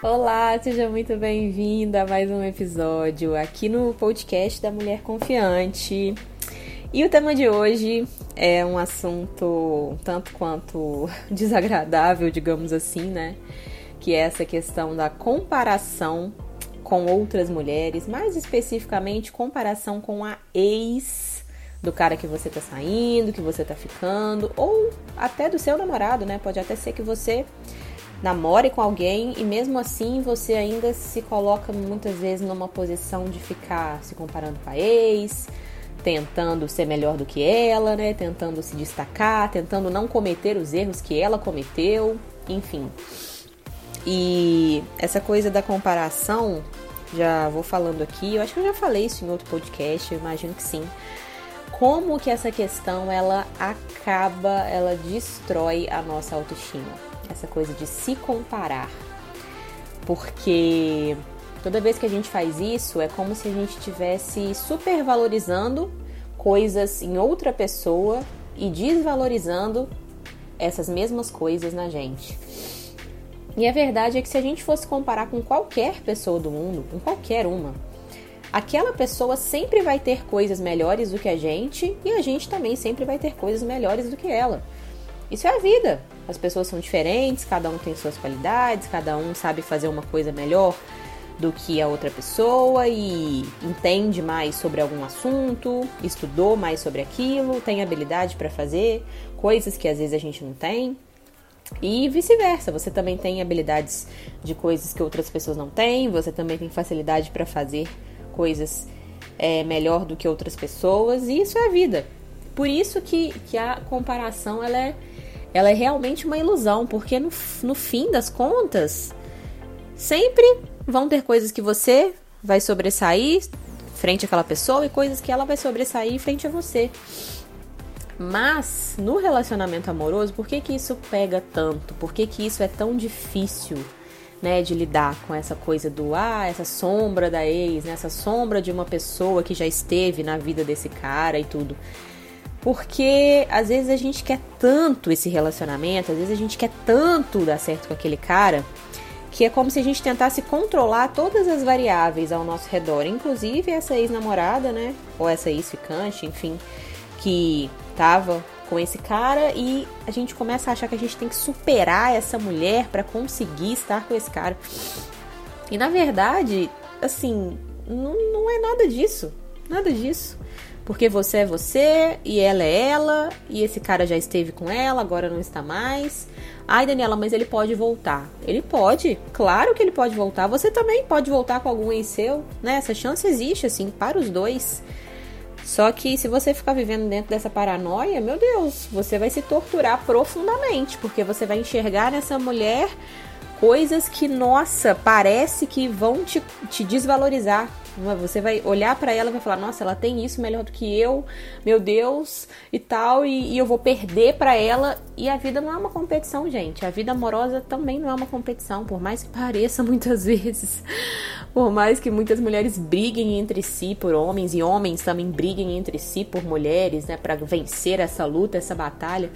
Olá, seja muito bem-vinda a mais um episódio aqui no podcast da Mulher Confiante. E o tema de hoje é um assunto tanto quanto desagradável, digamos assim, né? Que é essa questão da comparação com outras mulheres, mais especificamente comparação com a ex do cara que você tá saindo, que você tá ficando, ou até do seu namorado, né? Pode até ser que você namore com alguém e mesmo assim você ainda se coloca muitas vezes numa posição de ficar se comparando com a ex, tentando ser melhor do que ela, né? Tentando se destacar, tentando não cometer os erros que ela cometeu, enfim. E essa coisa da comparação, já vou falando aqui, eu acho que eu já falei isso em outro podcast, eu imagino que sim. Como que essa questão ela acaba, ela destrói a nossa autoestima essa coisa de se comparar. Porque toda vez que a gente faz isso, é como se a gente estivesse supervalorizando coisas em outra pessoa e desvalorizando essas mesmas coisas na gente. E a verdade é que se a gente fosse comparar com qualquer pessoa do mundo, com qualquer uma, aquela pessoa sempre vai ter coisas melhores do que a gente e a gente também sempre vai ter coisas melhores do que ela. Isso é a vida. As pessoas são diferentes, cada um tem suas qualidades, cada um sabe fazer uma coisa melhor do que a outra pessoa e entende mais sobre algum assunto, estudou mais sobre aquilo, tem habilidade para fazer coisas que às vezes a gente não tem. E vice-versa, você também tem habilidades de coisas que outras pessoas não têm, você também tem facilidade para fazer coisas é, melhor do que outras pessoas, e isso é a vida. Por isso que, que a comparação ela é ela é realmente uma ilusão, porque no, no fim das contas, sempre vão ter coisas que você vai sobressair frente àquela pessoa e coisas que ela vai sobressair frente a você. Mas no relacionamento amoroso, por que que isso pega tanto? Por que que isso é tão difícil, né, de lidar com essa coisa do ah, essa sombra da ex, né, essa sombra de uma pessoa que já esteve na vida desse cara e tudo? Porque às vezes a gente quer tanto esse relacionamento, às vezes a gente quer tanto dar certo com aquele cara, que é como se a gente tentasse controlar todas as variáveis ao nosso redor, inclusive essa ex-namorada, né? Ou essa ex-ficante, enfim, que tava com esse cara e a gente começa a achar que a gente tem que superar essa mulher para conseguir estar com esse cara. E na verdade, assim, não, não é nada disso. Nada disso. Porque você é você e ela é ela e esse cara já esteve com ela, agora não está mais. Ai, Daniela, mas ele pode voltar. Ele pode, claro que ele pode voltar. Você também pode voltar com algum ex seu, né? Essa chance existe, assim, para os dois. Só que se você ficar vivendo dentro dessa paranoia, meu Deus, você vai se torturar profundamente, porque você vai enxergar nessa mulher coisas que, nossa, parece que vão te, te desvalorizar. Você vai olhar para ela e vai falar: Nossa, ela tem isso melhor do que eu, meu Deus, e tal, e, e eu vou perder para ela. E a vida não é uma competição, gente. A vida amorosa também não é uma competição, por mais que pareça muitas vezes. Por mais que muitas mulheres briguem entre si por homens e homens também briguem entre si por mulheres, né, para vencer essa luta, essa batalha.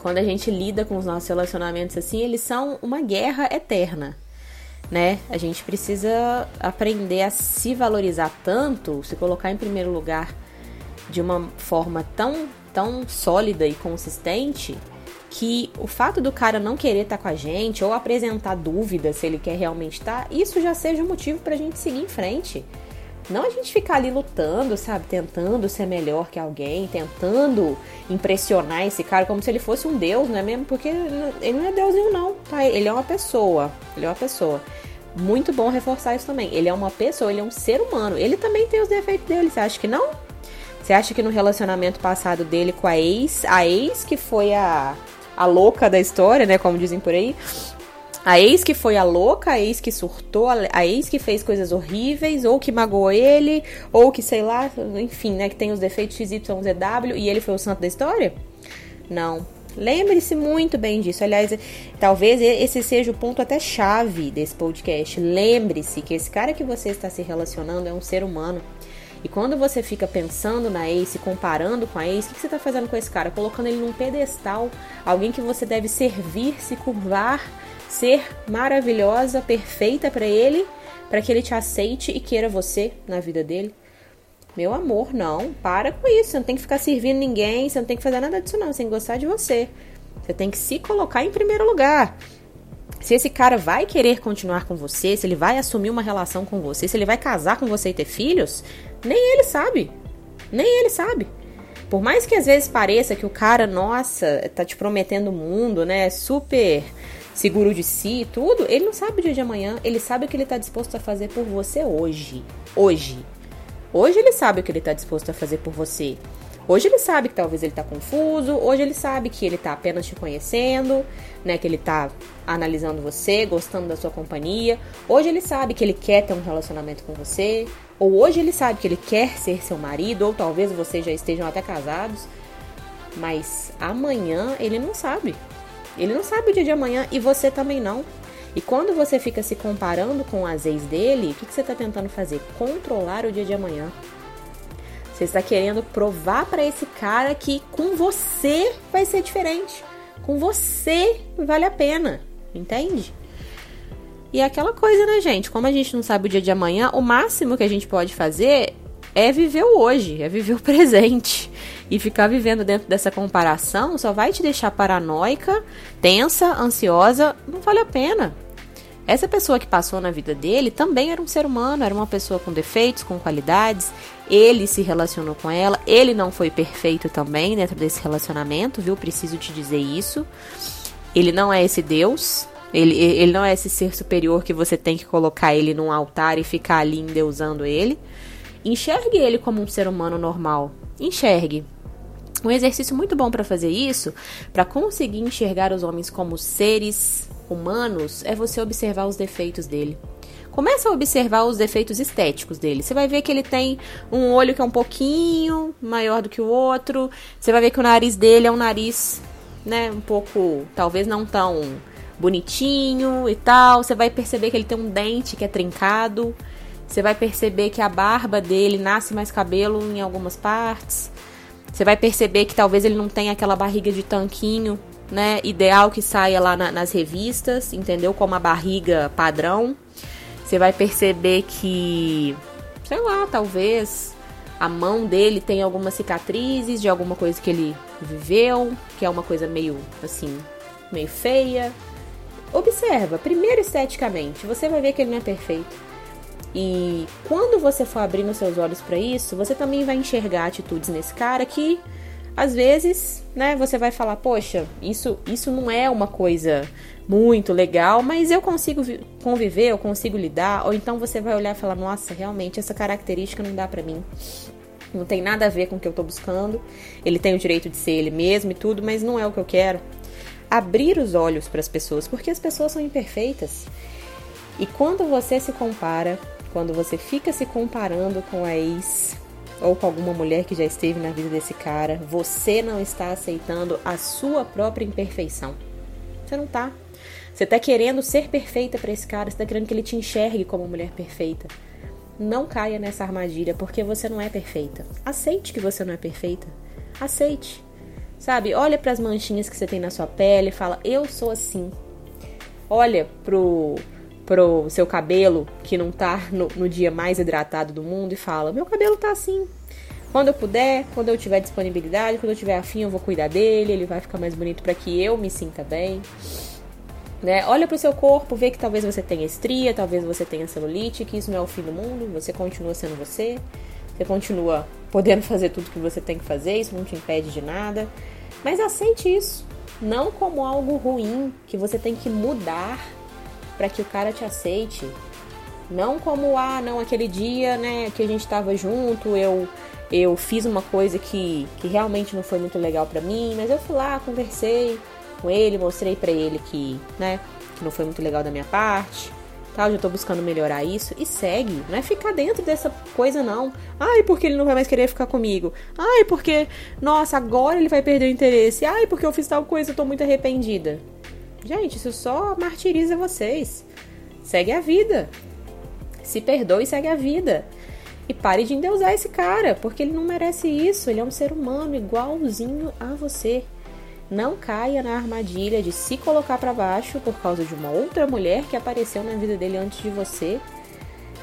Quando a gente lida com os nossos relacionamentos assim, eles são uma guerra eterna né? A gente precisa aprender a se valorizar tanto, se colocar em primeiro lugar de uma forma tão, tão sólida e consistente que o fato do cara não querer estar tá com a gente ou apresentar dúvidas se ele quer realmente estar, tá, isso já seja um motivo pra gente seguir em frente. Não a gente ficar ali lutando, sabe? Tentando ser melhor que alguém, tentando impressionar esse cara como se ele fosse um deus, não é mesmo? Porque ele não é deusinho, não, tá? Ele é uma pessoa. Ele é uma pessoa. Muito bom reforçar isso também. Ele é uma pessoa, ele é um ser humano. Ele também tem os defeitos dele. Você acha que não? Você acha que no relacionamento passado dele com a ex, a ex que foi a, a louca da história, né? Como dizem por aí. A ex que foi a louca, a ex que surtou, a ex que fez coisas horríveis, ou que magoou ele, ou que sei lá, enfim, né? Que tem os defeitos XYZW e ele foi o santo da história? Não. Lembre-se muito bem disso. Aliás, talvez esse seja o ponto até chave desse podcast. Lembre-se que esse cara que você está se relacionando é um ser humano E quando você fica pensando na ex, comparando com a ex, o que, que você está fazendo com esse cara? Colocando ele num pedestal, alguém que você deve servir, se curvar, ser maravilhosa, perfeita para ele, para que ele te aceite e queira você na vida dele. Meu amor, não, para com isso. Você não tem que ficar servindo ninguém, você não tem que fazer nada disso, não. Você tem que gostar de você. Você tem que se colocar em primeiro lugar. Se esse cara vai querer continuar com você, se ele vai assumir uma relação com você, se ele vai casar com você e ter filhos, nem ele sabe. Nem ele sabe. Por mais que às vezes pareça que o cara, nossa, tá te prometendo o mundo, né? Super seguro de si, tudo, ele não sabe o dia de amanhã, ele sabe o que ele tá disposto a fazer por você hoje. Hoje. Hoje ele sabe o que ele tá disposto a fazer por você. Hoje ele sabe que talvez ele tá confuso, hoje ele sabe que ele tá apenas te conhecendo, né, que ele tá analisando você, gostando da sua companhia. Hoje ele sabe que ele quer ter um relacionamento com você, ou hoje ele sabe que ele quer ser seu marido, ou talvez vocês já estejam até casados. Mas amanhã ele não sabe. Ele não sabe o dia de amanhã e você também não. E quando você fica se comparando com as ex dele, o que, que você está tentando fazer? Controlar o dia de amanhã. Você está querendo provar para esse cara que com você vai ser diferente. Com você vale a pena. Entende? E é aquela coisa, né, gente? Como a gente não sabe o dia de amanhã, o máximo que a gente pode fazer é viver o hoje, é viver o presente. E ficar vivendo dentro dessa comparação só vai te deixar paranoica, tensa, ansiosa, não vale a pena. Essa pessoa que passou na vida dele também era um ser humano, era uma pessoa com defeitos, com qualidades. Ele se relacionou com ela, ele não foi perfeito também dentro desse relacionamento, viu? Preciso te dizer isso. Ele não é esse Deus, ele, ele não é esse ser superior que você tem que colocar ele num altar e ficar ali endeusando ele. Enxergue ele como um ser humano normal. Enxergue. Um exercício muito bom para fazer isso, para conseguir enxergar os homens como seres humanos é você observar os defeitos dele. Começa a observar os defeitos estéticos dele. Você vai ver que ele tem um olho que é um pouquinho maior do que o outro. Você vai ver que o nariz dele é um nariz, né, um pouco, talvez não tão bonitinho e tal. Você vai perceber que ele tem um dente que é trincado. Você vai perceber que a barba dele nasce mais cabelo em algumas partes. Você vai perceber que talvez ele não tenha aquela barriga de tanquinho né, ideal que saia lá na, nas revistas, entendeu? Como a barriga padrão. Você vai perceber que, sei lá, talvez a mão dele tem algumas cicatrizes de alguma coisa que ele viveu, que é uma coisa meio assim, meio feia. Observa, primeiro esteticamente, você vai ver que ele não é perfeito. E quando você for abrindo seus olhos para isso, você também vai enxergar atitudes nesse cara que às vezes, né, você vai falar, poxa, isso, isso não é uma coisa muito legal, mas eu consigo conviver, eu consigo lidar, ou então você vai olhar e falar, nossa, realmente essa característica não dá para mim. Não tem nada a ver com o que eu tô buscando. Ele tem o direito de ser ele mesmo e tudo, mas não é o que eu quero. Abrir os olhos para as pessoas, porque as pessoas são imperfeitas. E quando você se compara, quando você fica se comparando com a ex, ou com alguma mulher que já esteve na vida desse cara, você não está aceitando a sua própria imperfeição. Você não tá. Você tá querendo ser perfeita para esse cara, você tá querendo que ele te enxergue como mulher perfeita. Não caia nessa armadilha, porque você não é perfeita. Aceite que você não é perfeita. Aceite. Sabe? Olha para as manchinhas que você tem na sua pele e fala: "Eu sou assim". Olha pro pro seu cabelo que não tá no, no, dia mais hidratado do mundo e fala: Meu cabelo tá assim. Quando eu puder, quando eu tiver disponibilidade, quando eu tiver afim, eu vou cuidar dele, ele vai ficar mais bonito para que eu me sinta bem. Né? Olha pro seu corpo, vê que talvez você tenha estria, talvez você tenha celulite, que isso não é o fim do mundo, você continua sendo você, você continua podendo fazer tudo que você tem que fazer, isso não te impede de nada. Mas aceite isso, não como algo ruim que você tem que mudar para que o cara te aceite. Não como, ah, não, aquele dia, né, que a gente tava junto, eu eu fiz uma coisa que, que realmente não foi muito legal para mim, mas eu fui lá, conversei com ele, mostrei para ele que, né, que não foi muito legal da minha parte. Tal, já tô buscando melhorar isso e segue, não é ficar dentro dessa coisa não. Ai, porque ele não vai mais querer ficar comigo. Ai, porque nossa, agora ele vai perder o interesse. Ai, porque eu fiz tal coisa, eu tô muito arrependida. Gente, isso só martiriza vocês. Segue a vida. Se perdoe e segue a vida. E pare de endeusar esse cara, porque ele não merece isso. Ele é um ser humano igualzinho a você. Não caia na armadilha de se colocar para baixo por causa de uma outra mulher que apareceu na vida dele antes de você.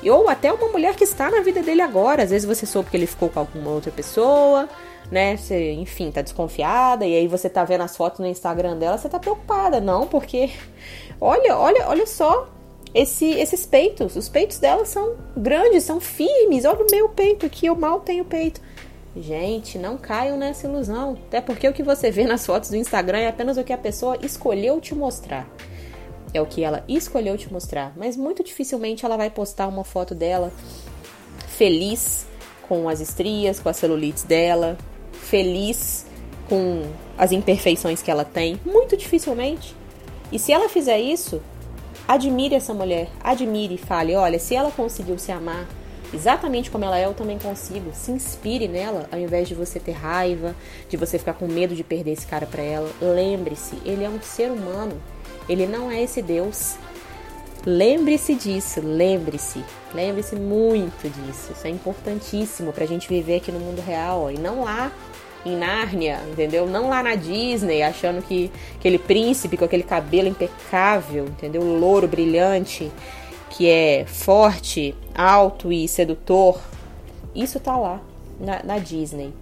Ou até uma mulher que está na vida dele agora. Às vezes você soube que ele ficou com alguma outra pessoa, né? Você, enfim, tá desconfiada e aí você tá vendo as fotos no Instagram dela, você tá preocupada, não? Porque olha, olha, olha só esse, esses peitos. Os peitos dela são grandes, são firmes. Olha o meu peito aqui, eu mal tenho peito. Gente, não caiam nessa ilusão. Até porque o que você vê nas fotos do Instagram é apenas o que a pessoa escolheu te mostrar. É o que ela escolheu te mostrar. Mas muito dificilmente ela vai postar uma foto dela feliz com as estrias, com as celulites dela, feliz com as imperfeições que ela tem. Muito dificilmente. E se ela fizer isso, admire essa mulher, admire e fale: olha, se ela conseguiu se amar exatamente como ela é, eu também consigo. Se inspire nela, ao invés de você ter raiva, de você ficar com medo de perder esse cara para ela. Lembre-se, ele é um ser humano. Ele não é esse Deus. Lembre-se disso, lembre-se, lembre-se muito disso. Isso é importantíssimo pra gente viver aqui no mundo real ó, e não lá em Nárnia, entendeu? Não lá na Disney, achando que aquele príncipe com aquele cabelo impecável, entendeu? Louro brilhante, que é forte, alto e sedutor. Isso tá lá na, na Disney,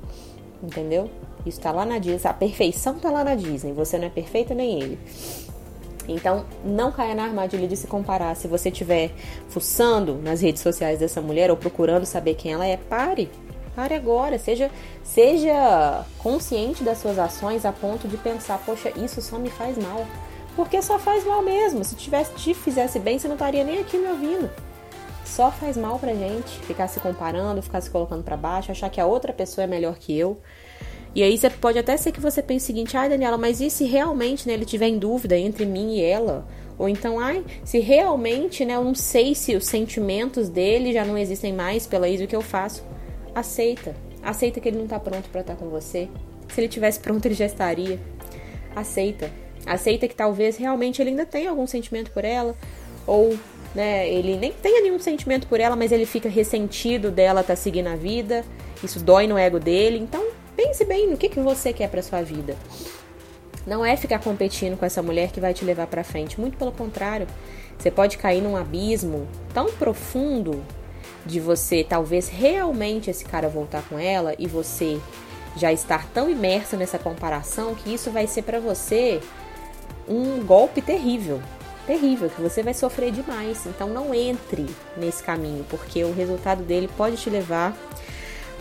entendeu? Isso tá lá na Disney. A perfeição tá lá na Disney. Você não é perfeita nem ele. Então, não caia na armadilha de se comparar. Se você estiver fuçando nas redes sociais dessa mulher ou procurando saber quem ela é, pare. Pare agora, seja, seja consciente das suas ações a ponto de pensar, poxa, isso só me faz mal. Porque só faz mal mesmo. Se tivesse, te fizesse bem, você não estaria nem aqui me ouvindo. Só faz mal pra gente ficar se comparando, ficar se colocando para baixo, achar que a outra pessoa é melhor que eu. E aí você pode até ser que você pense o seguinte, ai Daniela, mas e se realmente né, ele tiver em dúvida entre mim e ela? Ou então, ai, se realmente, né, eu não sei se os sentimentos dele já não existem mais pela isso que eu faço aceita. Aceita que ele não tá pronto para estar com você. Se ele tivesse pronto, ele já estaria. Aceita. Aceita que talvez realmente ele ainda tenha algum sentimento por ela, ou né, ele nem tenha nenhum sentimento por ela, mas ele fica ressentido dela tá seguindo a vida. Isso dói no ego dele. Então, pense bem no que, que você quer para sua vida. Não é ficar competindo com essa mulher que vai te levar para frente, muito pelo contrário. Você pode cair num abismo tão profundo de você talvez realmente esse cara voltar com ela e você já estar tão imerso nessa comparação que isso vai ser para você um golpe terrível, terrível, que você vai sofrer demais. Então não entre nesse caminho, porque o resultado dele pode te levar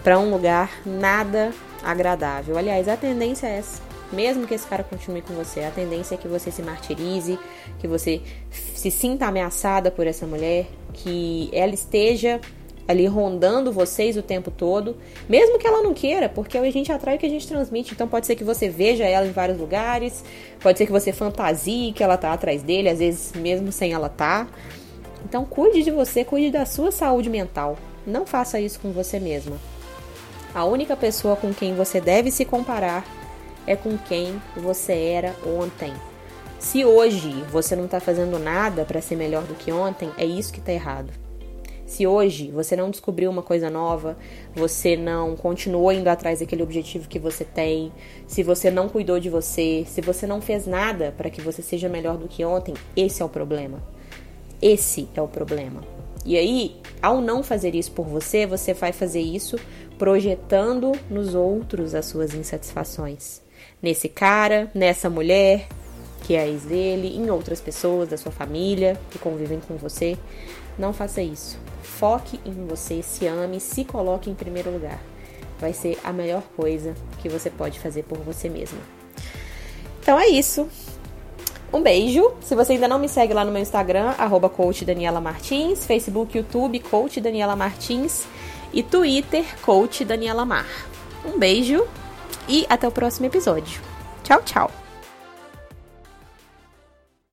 para um lugar nada agradável. Aliás, a tendência é essa. Mesmo que esse cara continue com você, a tendência é que você se martirize, que você se sinta ameaçada por essa mulher, que ela esteja ali rondando vocês o tempo todo, mesmo que ela não queira, porque a gente atrai o que a gente transmite. Então pode ser que você veja ela em vários lugares, pode ser que você fantasie que ela tá atrás dele, às vezes mesmo sem ela tá. Então cuide de você, cuide da sua saúde mental. Não faça isso com você mesma. A única pessoa com quem você deve se comparar é com quem você era ontem. Se hoje você não está fazendo nada para ser melhor do que ontem, é isso que está errado. Se hoje você não descobriu uma coisa nova, você não continuou indo atrás daquele objetivo que você tem, se você não cuidou de você, se você não fez nada para que você seja melhor do que ontem, esse é o problema. Esse é o problema. E aí, ao não fazer isso por você, você vai fazer isso projetando nos outros as suas insatisfações. Nesse cara, nessa mulher, que é a ex dele, em outras pessoas da sua família que convivem com você. Não faça isso. Foque em você, se ame, se coloque em primeiro lugar. Vai ser a melhor coisa que você pode fazer por você mesma. Então é isso. Um beijo. Se você ainda não me segue lá no meu Instagram, arroba coach Daniela Martins, Facebook, YouTube, coach Daniela Martins e Twitter, coach Daniela Mar. Um beijo e até o próximo episódio. Tchau, tchau.